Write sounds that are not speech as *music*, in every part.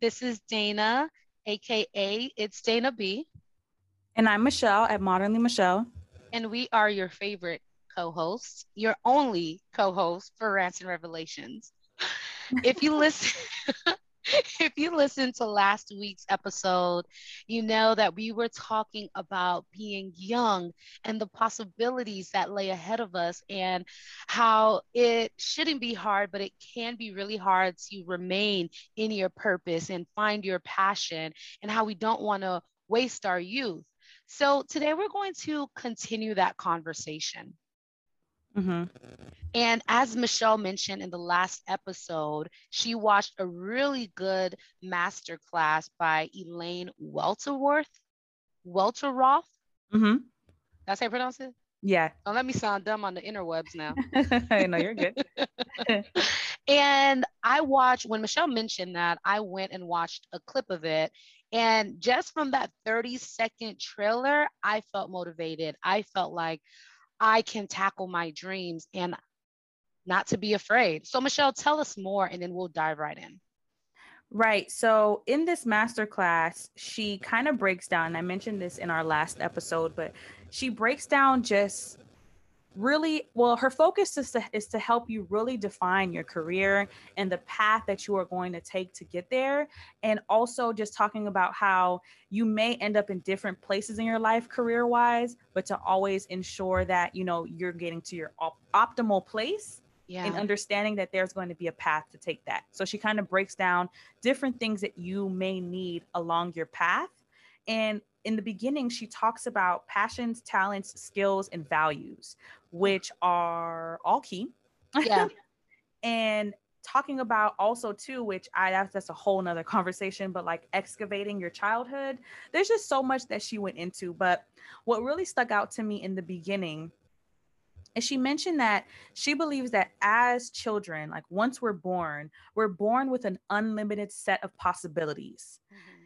This is Dana, aka it's Dana B. And I'm Michelle at Modernly Michelle. And we are your favorite co-hosts, your only co-host for Rants and Revelations. If you listen *laughs* *laughs* if you listened to last week's episode, you know that we were talking about being young and the possibilities that lay ahead of us, and how it shouldn't be hard, but it can be really hard to remain in your purpose and find your passion, and how we don't want to waste our youth. So, today we're going to continue that conversation. Mm-hmm. And as Michelle mentioned in the last episode, she watched a really good master class by Elaine Welterworth. Welteroth. Mm-hmm. That's how you pronounce it? Yeah. Don't let me sound dumb on the interwebs now. *laughs* no, you're good. *laughs* and I watched, when Michelle mentioned that, I went and watched a clip of it. And just from that 30 second trailer, I felt motivated. I felt like, I can tackle my dreams and not to be afraid. So, Michelle, tell us more and then we'll dive right in. Right. So, in this masterclass, she kind of breaks down, I mentioned this in our last episode, but she breaks down just really well her focus is to, is to help you really define your career and the path that you are going to take to get there. And also just talking about how you may end up in different places in your life career wise but to always ensure that you know you're getting to your op- optimal place yeah. and understanding that there's going to be a path to take that. So she kind of breaks down different things that you may need along your path. And in the beginning, she talks about passions, talents, skills, and values, which are all key. Yeah. *laughs* and talking about also too, which I that's, that's a whole nother conversation, but like excavating your childhood. There's just so much that she went into. But what really stuck out to me in the beginning and she mentioned that she believes that as children, like once we're born, we're born with an unlimited set of possibilities. Mm-hmm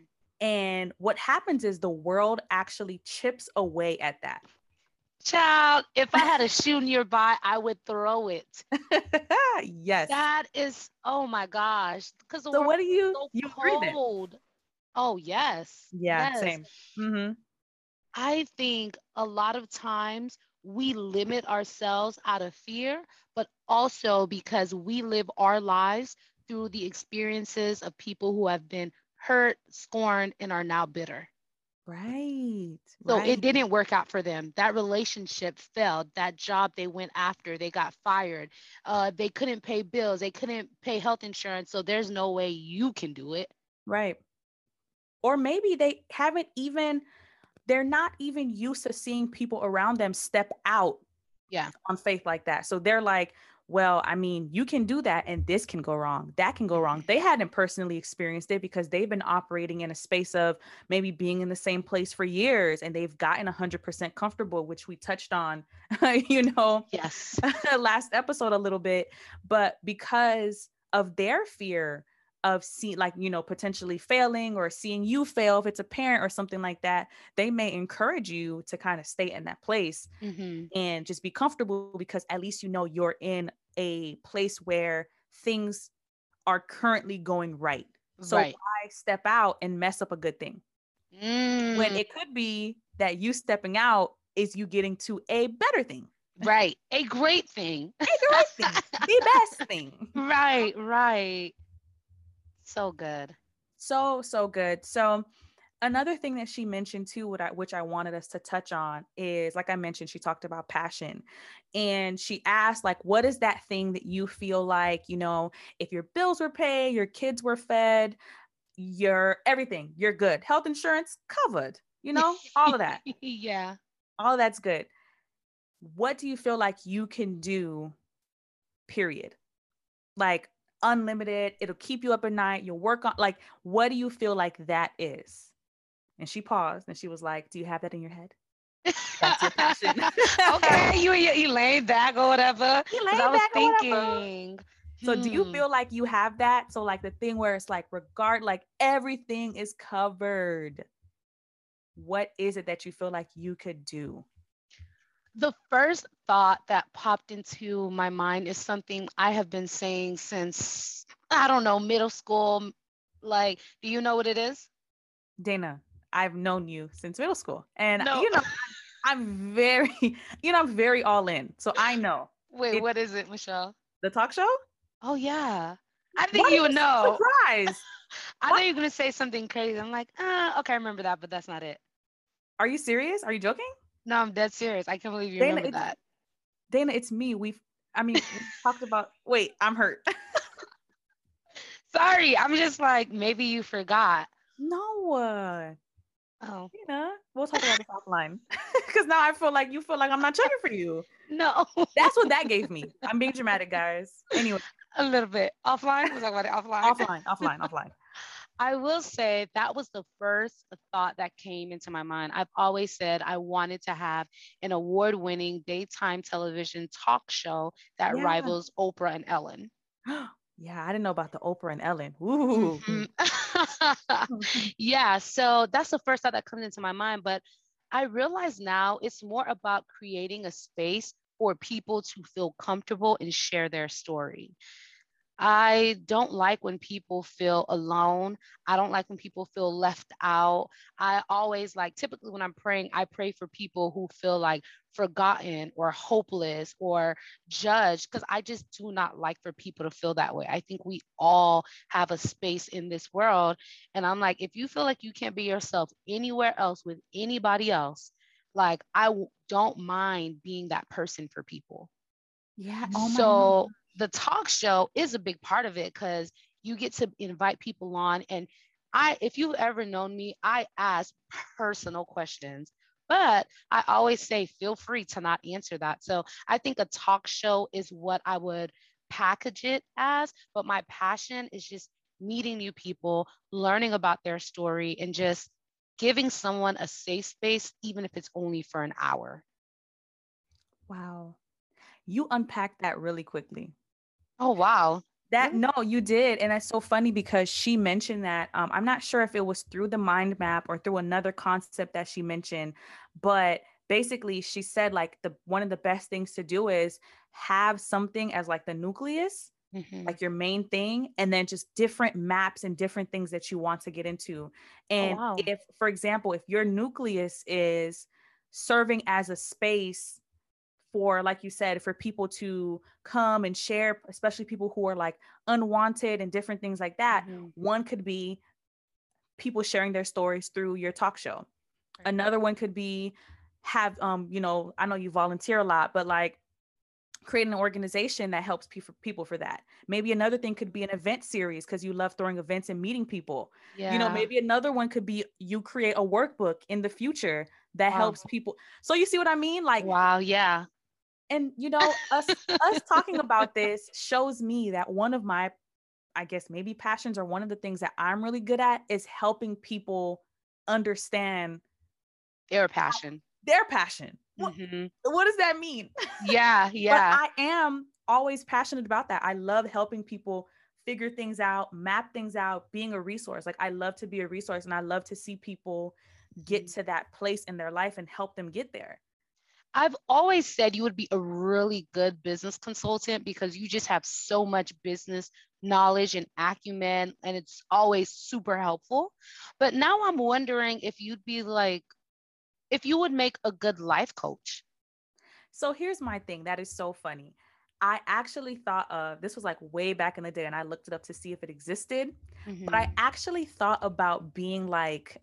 and what happens is the world actually chips away at that. Child, if I had a *laughs* shoe nearby, I would throw it. *laughs* yes. That is, oh my gosh. Because so what do you so you cold. Oh yes. Yeah, yes. same. Mm-hmm. I think a lot of times we limit ourselves out of fear, but also because we live our lives through the experiences of people who have been hurt, scorned, and are now bitter. Right. So right. it didn't work out for them. That relationship failed. That job they went after, they got fired. Uh, they couldn't pay bills. They couldn't pay health insurance. So there's no way you can do it. Right. Or maybe they haven't even, they're not even used to seeing people around them step out yeah. on faith like that. So they're like, well, I mean, you can do that and this can go wrong. That can go wrong. They hadn't personally experienced it because they've been operating in a space of maybe being in the same place for years and they've gotten 100% comfortable, which we touched on, *laughs* you know, yes, *laughs* last episode a little bit. But because of their fear of seeing like you know potentially failing or seeing you fail if it's a parent or something like that they may encourage you to kind of stay in that place mm-hmm. and just be comfortable because at least you know you're in a place where things are currently going right. So right. why step out and mess up a good thing? Mm. when it could be that you stepping out is you getting to a better thing. Right. A great thing. A great thing. The best thing. *laughs* Right right so good. So, so good. So, another thing that she mentioned too, what I, which I wanted us to touch on is like I mentioned, she talked about passion and she asked, like, what is that thing that you feel like, you know, if your bills were paid, your kids were fed, your everything, you're good. Health insurance covered, you know, all of that. *laughs* yeah. All that's good. What do you feel like you can do, period? Like, unlimited. It'll keep you up at night. You'll work on like what do you feel like that is? And she paused and she was like, Do you have that in your head? That's your passion. *laughs* okay, you you laid back or whatever. Laid I was thinking. So hmm. do you hmm. feel like you have that? So like the thing where it's like regard like everything is covered. What is it that you feel like you could do? The first thought that popped into my mind is something I have been saying since, I don't know, middle school, Like, do you know what it is? Dana, I've known you since middle school. And No. you know, I'm very, *laughs* you know, I'm very all in. So I know. Wait, It- what is it, Michelle? The talk show? Oh yeah. I think you would know. Surprise. *laughs* I What? thought you were gonna say something crazy. I'm like, uh, okay, I remember that, but that's not it. Are you serious? Are you joking? No, I'm dead serious. I can't believe you Dana, remember that. Dana, it's me. We've I mean, we talked about wait, I'm hurt. *laughs* Sorry, I'm just like maybe you forgot. no. Uh, Oh Dana, we'll talk about this offline. *laughs* Cause now I feel like you feel like I'm not checking for you. no, That's what that gave me. *laughs* I'm being dramatic, guys. Anyway, a little bit offline. We'll talk about it offline. offline, offline, offline. I will say that was the first thought that came into my mind. I've always said I wanted to have an award winning daytime television talk show that Yeah. rivals Oprah and Ellen. *gasps* yeah, I didn't know about the Oprah and Ellen. Ooh. Mhm. *laughs* yeah, so that's the first thought that comes into my mind. But I realize now it's more about creating a space for people to feel comfortable and share their story. I don't like when people feel alone. I don't like when people feel left out. I always like, typically, when I'm praying, I pray for people who feel like forgotten or hopeless or judged because I just do not like for people to feel that way. I think we all have a space in this world. And I'm like, if you feel like you can't be yourself anywhere else with anybody else, like I w- don't mind being that person for people. Yeah. Oh so the talk show is a big part of it because you get to invite people on. And I, if you've ever known me, I ask personal questions. But I always say, feel free to not answer that. So I think a talk show is what I would package it as. But my passion is just meeting new people, learning about their story, and just giving someone a safe space, even if it's only for an hour. Wow. You unpacked that really quickly. Oh, wow. That no, you did, and it's so funny because she mentioned that. Um, I'm not sure if it was through the mind map or through another concept that she mentioned, but basically she said like the one of the best things to do is have something as like the nucleus, Mhm. like your main thing, and then just different maps and different things that you want to get into. And wow. if, for example, if your nucleus is serving as a space for like you said for people to come and share especially people who are like unwanted and different things like that Mhm. one could be people sharing their stories through your talk show Right. another one could be have um you know i know you volunteer a lot but like create an organization that helps pe- people for that maybe another thing could be an event series because you love throwing events and meeting people Yeah. you know maybe another one could be you create a workbook in the future that Wow. helps people so you see what i mean like wow. Yeah. And you *laughs* know us us talking about this shows me that one of my i guess maybe passions or one of the things that i'm really good at is helping people understand Their passion. their passion what, Mhm. what does that mean Yeah. *laughs* Yeah. but i am always passionate about that i love helping people figure things out map things out being a resource like i love to be a resource and i love to see people get Mhm. to that place in their life and help them get there I've always said you would be a really good business consultant because you just have so much business knowledge and acumen, and it's always super helpful. But now I'm wondering if you'd be like, if you would make a good life coach. So here's my thing that is so funny. I actually thought of this was like way back in the day, and I looked it up to see if it existed. But I mm-hmm. actually thought about being like,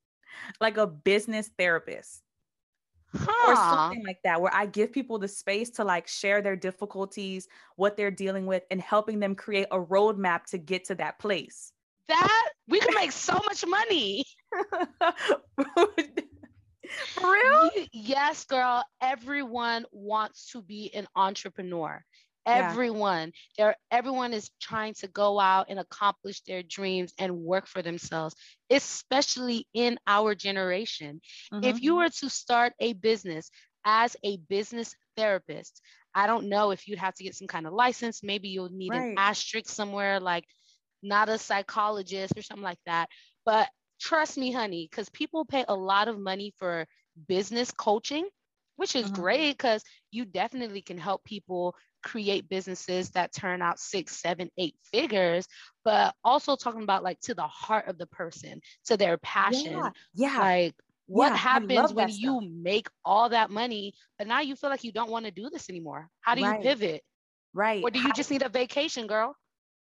*laughs* like a business therapist or something like that, where I give people the space to like share their difficulties, what they're dealing with, and helping them create a roadmap to get to that place. That we could make so much money. *laughs* For real? You- yes, girl. Everyone wants to be an entrepreneur. Yeah. Everyone. They're, everyone is trying to go out and accomplish their dreams and work for themselves, especially in our generation. If Mhm. you were to start a business as a business therapist, I don't know if you'd have to get some kind of license. Maybe you'll need an asterisk somewhere, like not a psychologist or something like that. But trust me, honey, because people pay a lot of money for business coaching, which is Mhm. great because you definitely can help people create businesses that turn out six, seven, eight figures, but also talking about like to the heart of the person, to their passion. Yeah. yeah. Like what Yeah, happens when you make all that money, but now you feel like you don't want to do this anymore? How do you Right. pivot? right. Or do you just need a vacation, girl?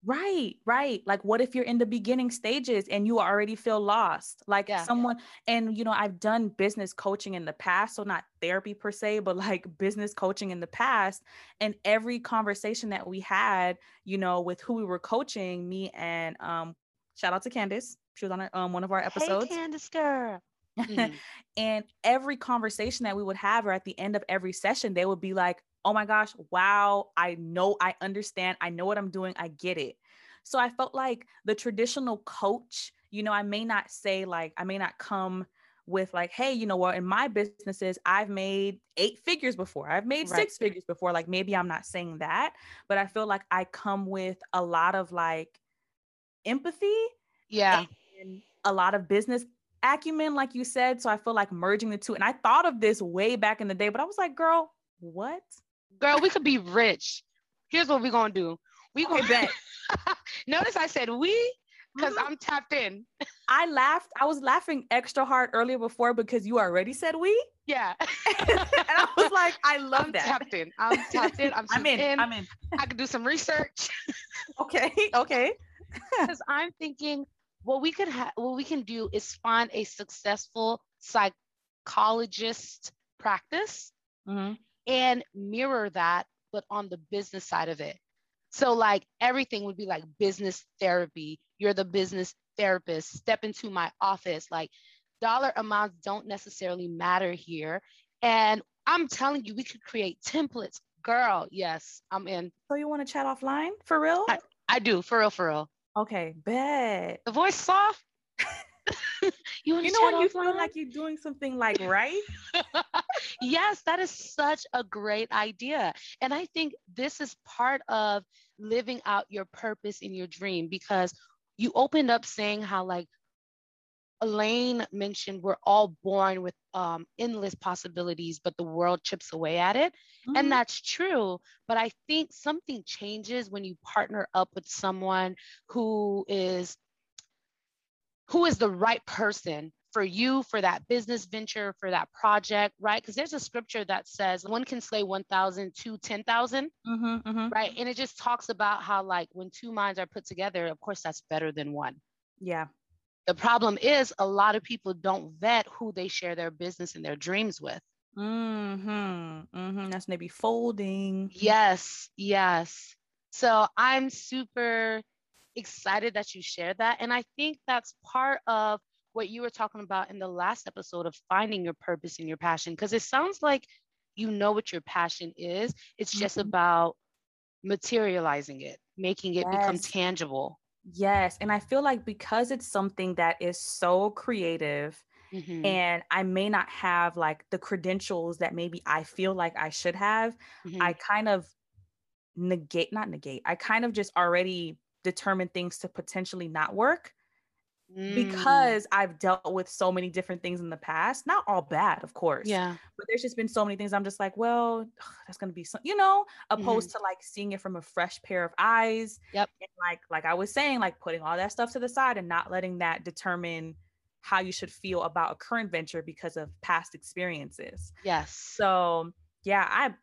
Right, right. Like, what if you're in the beginning stages and you already feel lost? Like, Yeah. someone, and you know, I've done business coaching in the past, so not therapy per se, but like business coaching in the past. And every conversation that we had, you know, with who we were coaching, me and um, shout out to Candace, she was on um, one of our episodes. Hey, Candace girl. *laughs* Mm. and every conversation that we would have, or at the end of every session, they would be like, oh my gosh, wow, I know, I understand, I know what I'm doing, I get it. So I felt like the traditional coach, you know, I may not say, like, I may not come with, like, hey, you know what, in my businesses, I've made eight figures before, I've made Right. six figures before. Like, maybe I'm not saying that, but I feel like I come with a lot of like empathy yeah. and a lot of business acumen, like you said. So I feel like merging the two. And I thought of this way back in the day, but I was like, girl, what? Girl, we could be rich. Here's what we're gonna do. We gonna bet. *laughs* notice I said we because Mhm. I'm tapped in. I laughed. I was laughing extra hard earlier before because you already said we. Yeah. *laughs* and I was like, I love I'm that. tapped in. I'm tapped in. I'm, *laughs* I'm tuned in. I'm in. I could do some research Okay. Okay. because I'm thinking what we could have what we can do is find a successful psychologist practice Mhm. And mirror that but on the business side of it. So like everything would be like business therapy. You're the business therapist. Step into my office. Like dollar amounts don't necessarily matter here. And i'm telling you we could create templates. Girl yes i'm in. So you want to chat offline? For real? I- i do. For real for real. Okay. Bet. the voice soft *laughs* you, You know when you feel like you're doing something like right? *laughs* yes, that is such a great idea. And I think this is part of living out your purpose in your dream because you opened up saying how, like, Elaine mentioned, we're all born with um, endless possibilities, but the world chips away at it. Mhm. And that's true. But I think something changes when you partner up with someone who is who is the right person for you for that business venture for that project right because there's a scripture that says one can slay 1000 to 10000 Mhm, mhm. right and it just talks about how like when two minds are put together of course that's better than one Yeah. the problem is a lot of people don't vet who they share their business and their dreams with Mm-hmm. Mm-hmm. That's maybe folding. Yes, yes. So I'm super excited that you shared that. And I think that's part of what you were talking about in the last episode of finding your purpose and your passion. Because it sounds like you know what your passion is. It's just Mhm. about materializing it, making it become tangible. Yes. And I feel like because it's something that is so creative Mhm, and I may not have like the credentials that maybe I feel like I should have, mhm. I kind of negate, not negate, I kind of just already determine things to potentially not work Mm, because I've dealt with so many different things in the past. Not all bad, of course. yeah, But there's just been so many things I'm just like, well, that's gonna be some, you know, opposed to like seeing it from a fresh pair of eyes. Yep. And like, like I was saying, like putting all that stuff to the side and not letting that determine how you should feel about a current venture because of past experiences. yes. So yeah, I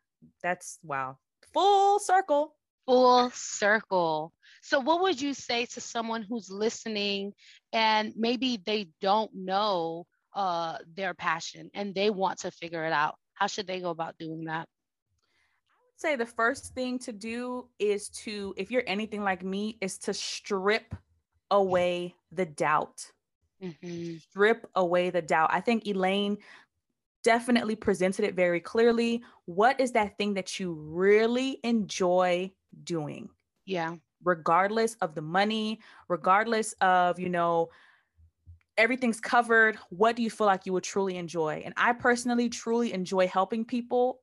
that's wow. Full circle. Full circle. So, what would you say to someone who's listening and maybe they don't know uh, their passion and they want to figure it out? How should they go about doing that? I would say the first thing to do is to, if you're anything like me, is to strip away the doubt. Mhm. Strip away the doubt. I think Elaine definitely presented it very clearly. What is that thing that you really enjoy doing? Yeah. regardless of the money, regardless of, you know, everything's covered. What do you feel like you would truly enjoy? And I personally truly enjoy helping people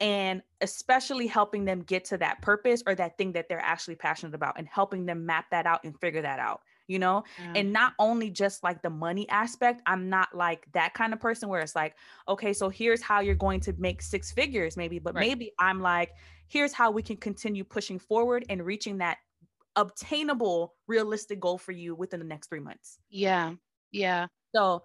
and especially helping them get to that purpose or that thing that they're actually passionate about and helping them map that out and figure that out. You know? Yeah. And not only just like the money aspect, I'm not like that kind of person where it's like, okay, so here's how you're going to make six figures, maybe, but Right. maybe I'm like, here's how we can continue pushing forward and reaching that obtainable, realistic goal for you within the next three months. yeah. Yeah. So,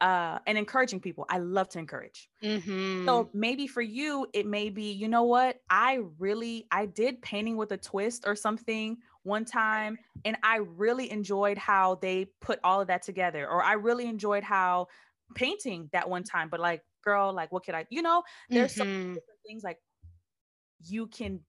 uh, and encouraging people. I love to encourage. Mm-hmm. So maybe for you, it may be, you know what? I really, I did painting with a twist or something one time, and I really enjoyed how they put all of that together. Or I really enjoyed how painting that one time, but like, girl, like, what could I, you know, there's so many Mhm. different things like you can,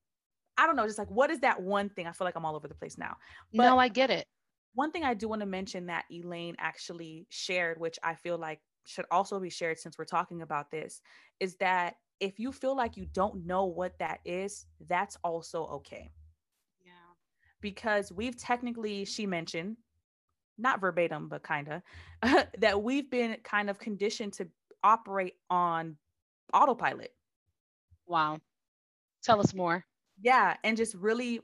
I don't know, just like, what is that one thing? I feel like I'm all over the place now. But no, I get it. one thing I do want to mention that Elaine actually shared, which I feel like should also be shared since we're talking about this, is that if you feel like you don't know what that is, that's also okay. Because we've technically, she mentioned, not verbatim, but kind of, *laughs* that we've been kind of conditioned to operate on autopilot. Wow. Tell us more. yeah and just really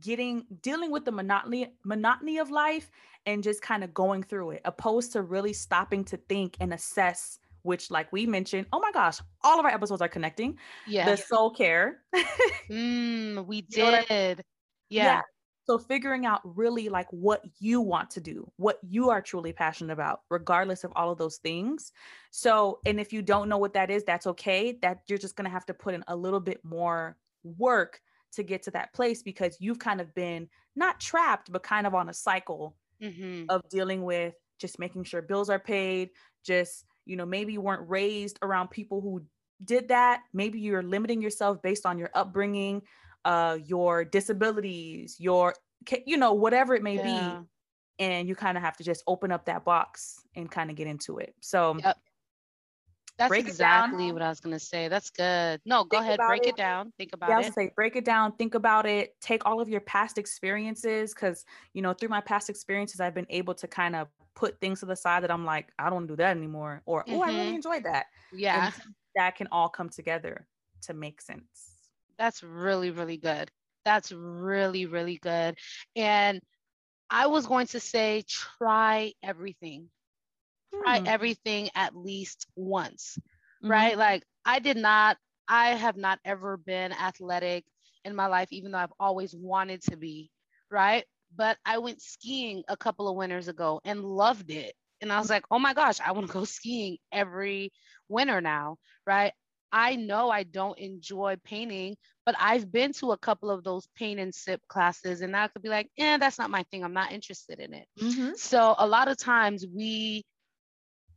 getting dealing with the monotony monotony of life and just kind of going through it opposed to really stopping to think and assess which like we mentioned oh my gosh all of our episodes are connecting Yeah. the soul care *laughs* Mm, we You know I- did. Yeah. so figuring out really like what you want to do what you are truly passionate about regardless of all of those things. So and if you don't know what that is that's okay. That you're just going to have to put in a little bit more work to get to that place because you've kind of been not trapped but kind of on a cycle Mm-hmm. of dealing with just making sure bills are paid just you know maybe you weren't raised around people who did that. Maybe you're limiting yourself based on your upbringing uh your disabilities your you know whatever it may Yeah. be and you kind of have to just open up that box and kind of get into it so Yep. That's exactly what I was gonna say. That's good. No, go Think ahead, break it. it down. Think about yeah, I was it. say break it down, think about it, take all of your past experiences. Cause you know, through my past experiences, I've been able to kind of put things to the side that I'm like, I don't to do that anymore. Or oh, I really Mhm. enjoyed that. Yeah. And that can all come together to make sense. That's really, really good. That's really, really good. And I was going to say, try everything. Try Hmm. everything at least once, Mhm. right? Like, I did not, I have not ever been athletic in my life, even though I've always wanted to be, right? But I went skiing a couple of winters ago and loved it. And I was like, oh my gosh, I want to go skiing every winter now, right? I know I don't enjoy painting, but I've been to a couple of those paint and sip classes, and I could be like, eh, that's not my thing. I'm not interested in it. Mhm. So a lot of times we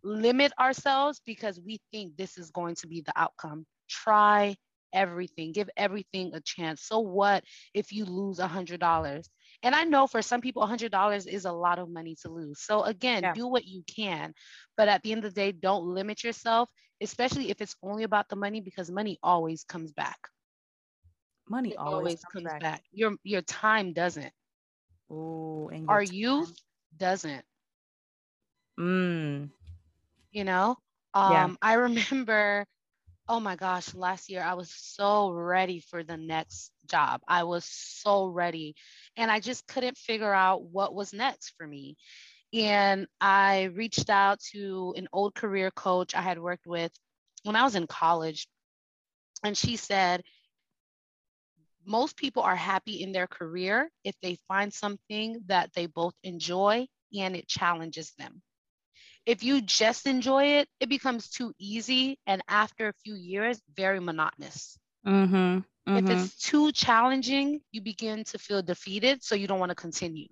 limit ourselves because we think this is going to be the outcome. Try everything, give everything a chance. So what if you lose a hundred dollars? And I know for some people, hundred dollars is a lot of money to lose. So again, Yeah. do what you can, but at the end of the day, don't limit yourself, especially if it's only about the money, because money always comes back. Money It always, comes, back. Your your time doesn't. Oh, and Our time. youth doesn't. Mm. you know Yeah. um i remember oh my gosh last year i was so ready for the next job. I was so ready and i just couldn't figure out what was next for me. And i reached out to an old career coach i had worked with when i was in college and she said most people are happy in their career if they find something that they both enjoy and it challenges them if you just enjoy it, it becomes too easy. And after a few years, very monotonous. Mm-hmm. If it's too challenging, you begin to feel defeated. So you don't want to continue.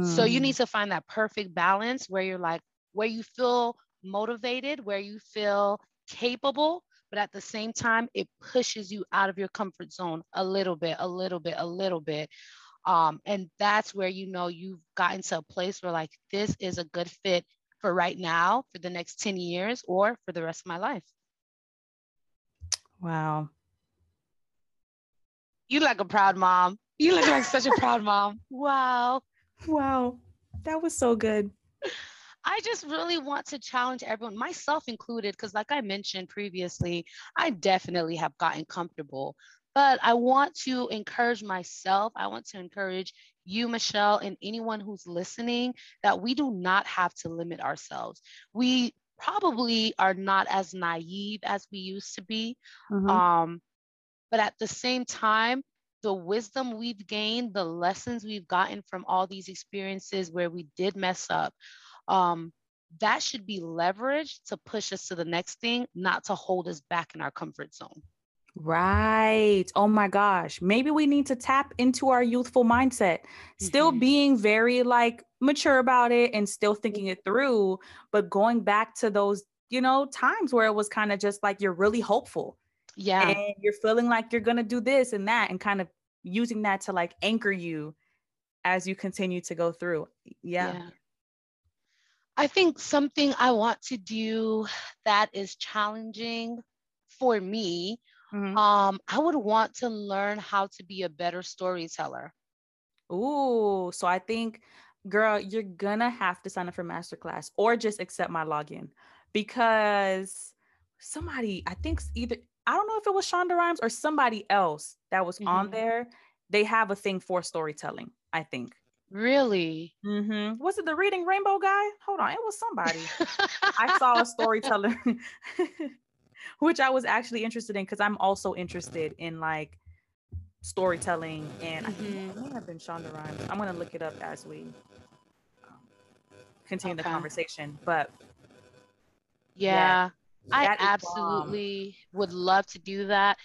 So Mm. you need to find that perfect balance where you're like, where you feel motivated, where you feel capable, but at the same time, it pushes you out of your comfort zone a little bit, a little bit, a little bit. Um, and that's where you know you've gotten to a place where like this is a good fit for right now, for the next 10 years, or for the rest of my life. wow. You look like a proud mom. You look like such a proud mom. Wow. Wow. That was so good. I just really want to challenge everyone, myself included, because like I mentioned previously, I definitely have gotten comfortable. But I want to encourage myself. I want to encourage you, Michelle, and anyone who's listening that we do not have to limit ourselves. We probably are not as naive as we used to be. Mm-hmm. Um, but at the same time, the wisdom we've gained, the lessons we've gotten from all these experiences where we did mess up, um, that should be leveraged to push us to the next thing, not to hold us back in our comfort zone. Right. Oh my gosh. Maybe we need to tap into our youthful mindset, still mm-hmm. being very like mature about it and still thinking it through, but going back to those, you know, times where it was kind of just like you're really hopeful. Yeah. And you're feeling like you're going to do this and that and kind of using that to like anchor you as you continue to go through. yeah. yeah. I think something I want to do that is challenging for me Mm-hmm. Um, I would want to learn how to be a better storyteller. Ooh, so I think, girl, you're gonna have to sign up for masterclass or just accept my login because somebody, I think either I don't know if it was Shonda Rhimes or somebody else that was mm-hmm. on there. They have a thing for storytelling, I think. Really? Mm-hmm. Was it the Reading Rainbow guy? Hold on, it was somebody. *laughs* I saw a storyteller *laughs* *laughs* which I was actually interested in because I'm also interested in like storytelling and mm-hmm. I may have been Shonda Rhimes. I'm gonna look it up as we um, continue okay. the conversation. But yeah, yeah I absolutely would love to do that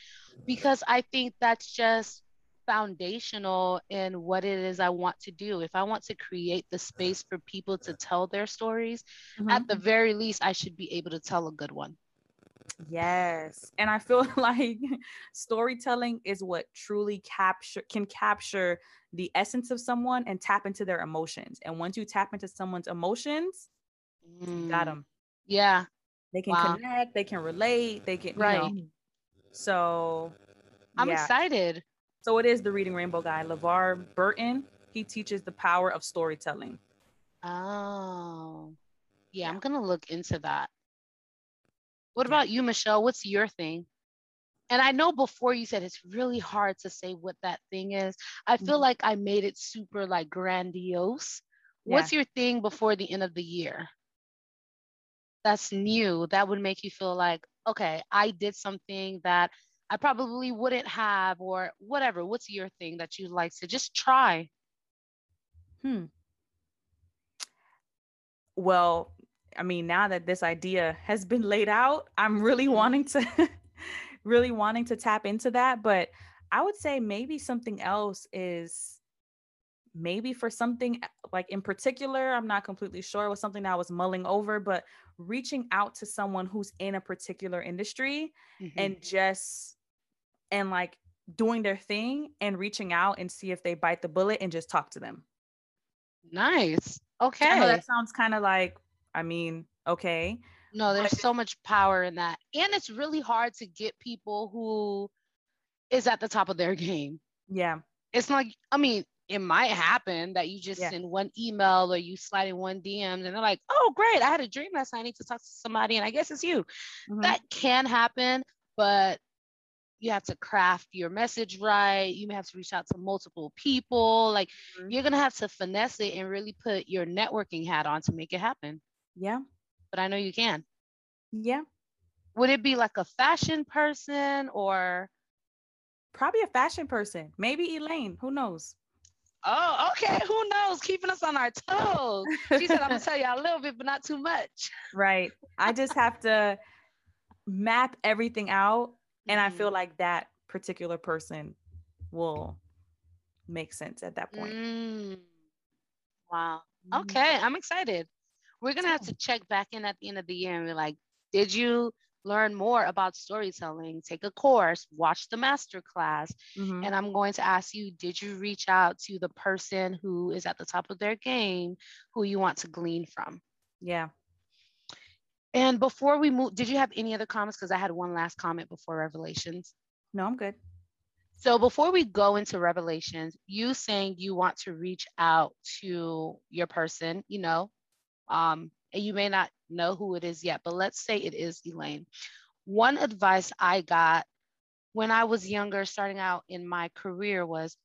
because I think that's just foundational in what it is I want to do. If I want to create the space for people to tell their stories, mm-hmm. at the very least, I should be able to tell a good one. Yes. And I feel *laughs* like storytelling is what truly capture can capture the essence of someone and tap into their emotions. And once you tap into someone's emotions, mm. got them. Yeah. They can wow. connect, they can relate, they can right. You know, so I'm yeah. excited. So it is the Reading Rainbow guy, LeVar Burton. He teaches the power of storytelling. Oh. Yeah, I'm gonna look into that. What about you, Michelle? What's your thing? And I know before you said it's really hard to say what that thing is. I feel mm-hmm. like I made it super like grandiose. Yeah. What's your thing before the end of the year? That's new. That would make you feel like, okay, I did something that I probably wouldn't have, or whatever. What's your thing that you'd like to just try? Hmm. Well, I mean, now that this idea has been laid out, I'm really mm-hmm. wanting to *laughs* really wanting to tap into that. But I would say maybe something else is maybe for something eh, like in particular, I'm not completely sure, it was something that I was mulling over, but reaching out to someone who's in a particular industry mm-hmm. and just and like doing their thing and reaching out and see if they bite the bullet and just talk to them. Nice. Okay. that sounds kind of like I mean, okay. No, there's so much power in that. And it's really hard to get people who is at the top of their *laughs* game. Yeah. It's like, I mean, it might happen that you just yeah. send one email or you slide in one DM and they're like, oh, great, I had a dream last night. I need to talk to somebody and I guess it's you. Mm-hmm. That can happen, but you have to craft your message right. You may have to reach out to multiple people. Like mm-hmm. you're going to have to finesse it and really put your networking hat on to make it happen. Yeah. But I know you can. Yeah. Would it be like a fashion person or? Probably a fashion person. Maybe Elaine. Who knows? Oh, okay. Who knows? Keeping us on our toes. She said, I'm going to tell you a little bit, but not too much. *laughs* Right. I just have to map everything out. And mm-hmm. I feel mm-hmm. like that particular person will make sense at that point. Mm. Wow. Mm-hmm. Okay. I'm excited we're gonna have to check back in at the end of the year and be like, did you learn more about storytelling? Take a course, watch the master class. Mm-hmm. And I'm going to ask you, did you reach out to the person who is at the top of their game who you want to glean from? Yeah. And before we move, did you have any other comments? Because I had one last comment before Revelations. No, I'm good. So before we go into Revelations, you saying you want to reach out to your person, you know, um, and you may not know who it is yet, but let's say it is Elaine. One advice I got when I was younger, starting out in my career, was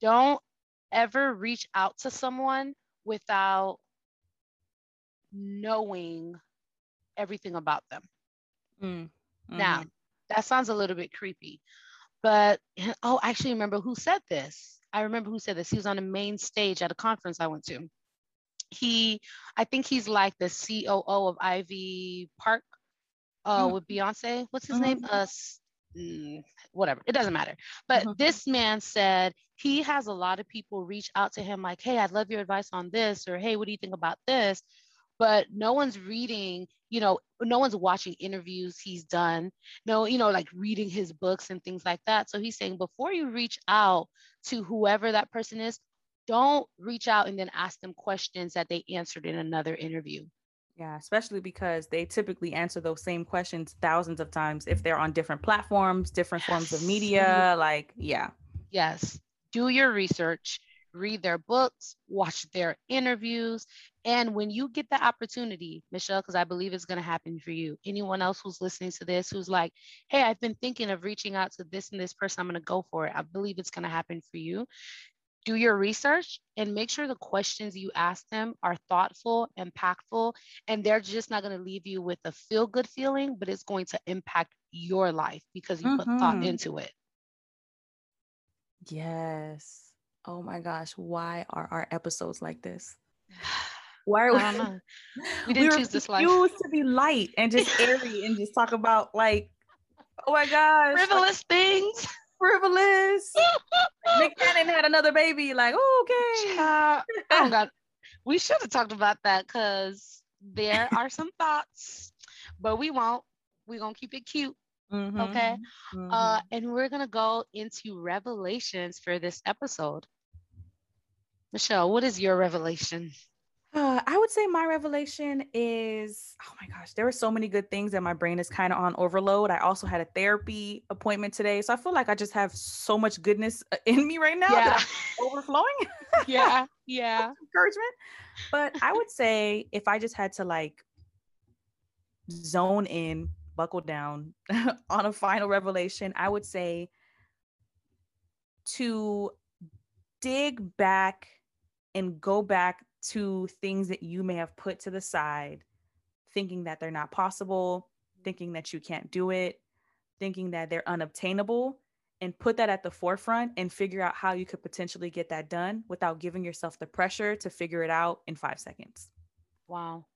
don't ever reach out to someone without knowing everything about them. Mm. Now, that sounds a little bit creepy, but oh, I actually remember who said this. I remember who said this. He was on the main stage at a conference I went to. He, I think he's like the COO of Ivy Park uh, mm-hmm. with Beyonce. What's his mm-hmm. name? Uh, mm, whatever. It doesn't matter. But mm-hmm. this man said he has a lot of people reach out to him like, hey, I'd love your advice on this, or hey, what do you think about this? But no one's reading, you know, no one's watching interviews he's done. No, you know, like reading his books and things like that. So he's saying before you reach out to whoever that person is, don't reach out and then ask them questions that they answered in another interview. Yeah, especially because they typically answer those same questions thousands of times if they're on different platforms, different yes. forms of media. Like, yeah. Yes. Do your research, read their books, watch their interviews. And when you get the opportunity, Michelle, because I believe it's going to happen for you, anyone else who's listening to this who's like, hey, I've been thinking of reaching out to this and this person, I'm going to go for it. I believe it's going to happen for you do your research and make sure the questions you ask them are thoughtful, impactful, and they're just not going to leave you with a feel good feeling, but it's going to impact your life because you mm-hmm. put thought mm-hmm. into it. Yes. Oh my gosh. Why are our episodes like this? *sighs* Why are we? *laughs* we didn't we choose this life. used to be light and just airy and just talk about like, oh my *laughs* gosh, frivolous like, things frivolous. Nick Cannon had another baby. Like, okay. Oh God. We should have talked about that because there *laughs* are some thoughts, but we won't. We're gonna keep it cute. Mm-hmm. Okay. Mm-hmm. Uh, and we're gonna go into revelations for this episode. Michelle, what is your revelation? Uh, I would say my revelation is oh my gosh, there were so many good things that my brain is kind of on overload. I also had a therapy appointment today. So I feel like I just have so much goodness uh, in me right now yeah. that I'm overflowing. *laughs* yeah. Yeah. *laughs* Encouragement. But I would say if I just had to like zone in, buckle down *laughs* on a final revelation, I would say to dig back and go back to things that you may have put to the side, thinking that they're not possible, thinking that you can't do it, thinking that they're unobtainable, and put that at the forefront and figure out how you could potentially get that done without giving yourself the pressure to figure it out in five seconds. Wow.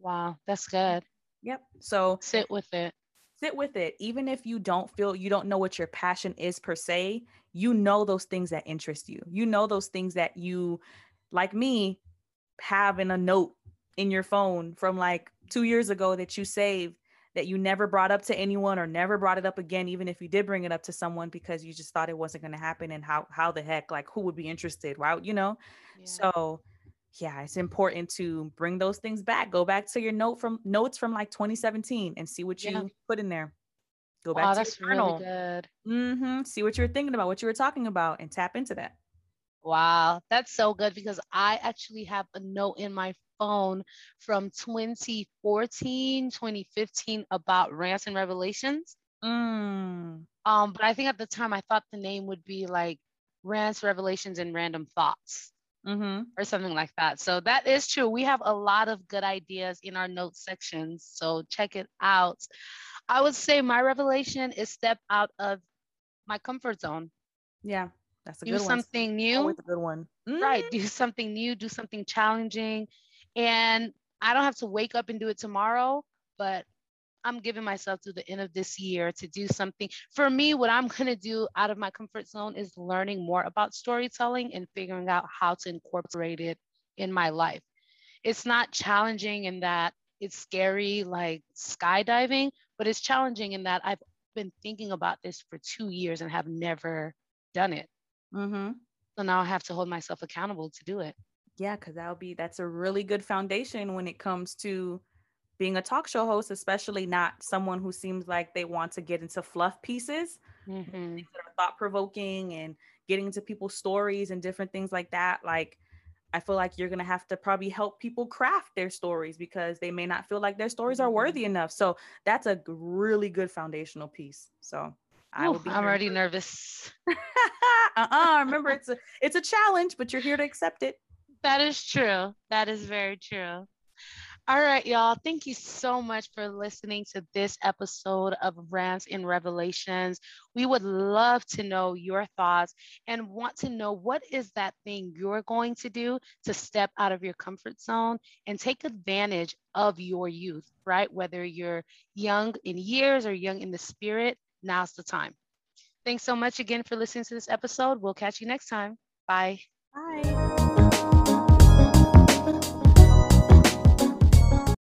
Wow, that's good. Yep. So sit with it sit with it even if you don't feel you don't know what your passion is per se you know those things that interest you you know those things that you like me have in a note in your phone from like two years ago that you saved that you never brought up to anyone or never brought it up again even if you did bring it up to someone because you just thought it wasn't going to happen and how how the heck like who would be interested right you know yeah. so yeah, it's important to bring those things back. Go back to your note from notes from like 2017 and see what you yeah. put in there. Go back wow, to that's your journal. Really good. Mm-hmm. See what you were thinking about, what you were talking about, and tap into that. Wow, that's so good because I actually have a note in my phone from 2014, 2015 about rants and revelations. Mm. Um, but I think at the time I thought the name would be like rants, revelations, and random thoughts mm-hmm. or something like that. So that is true. We have a lot of good ideas in our notes sections. So check it out. I would say my revelation is step out of my comfort zone. Yeah, that's a do good one. Do something new. Always a good one. Mm-hmm. Right. Do something new, do something challenging. And I don't have to wake up and do it tomorrow, but I'm giving myself to the end of this year to do something. For me, what I'm going to do out of my comfort zone is learning more about storytelling and figuring out how to incorporate it in my life. It's not challenging in that it's scary like skydiving, but it's challenging in that I've been thinking about this for two years and have never done it. Mm-hmm. So now I have to hold myself accountable to do it. Yeah, because that'll be that's a really good foundation when it comes to being a talk show host, especially not someone who seems like they want to get into fluff pieces, mm-hmm. thought provoking and getting into people's stories and different things like that. Like, I feel like you're going to have to probably help people craft their stories because they may not feel like their stories are mm-hmm. worthy enough. So that's a really good foundational piece. So I will be I'm already nervous. *laughs* uh-uh. Remember it's a it's a challenge, but you're here to accept it. That is true. That is very true. All right, y'all. Thank you so much for listening to this episode of Rants and Revelations. We would love to know your thoughts and want to know what is that thing you're going to do to step out of your comfort zone and take advantage of your youth, right? Whether you're young in years or young in the spirit, now's the time. Thanks so much again for listening to this episode. We'll catch you next time. Bye. Bye.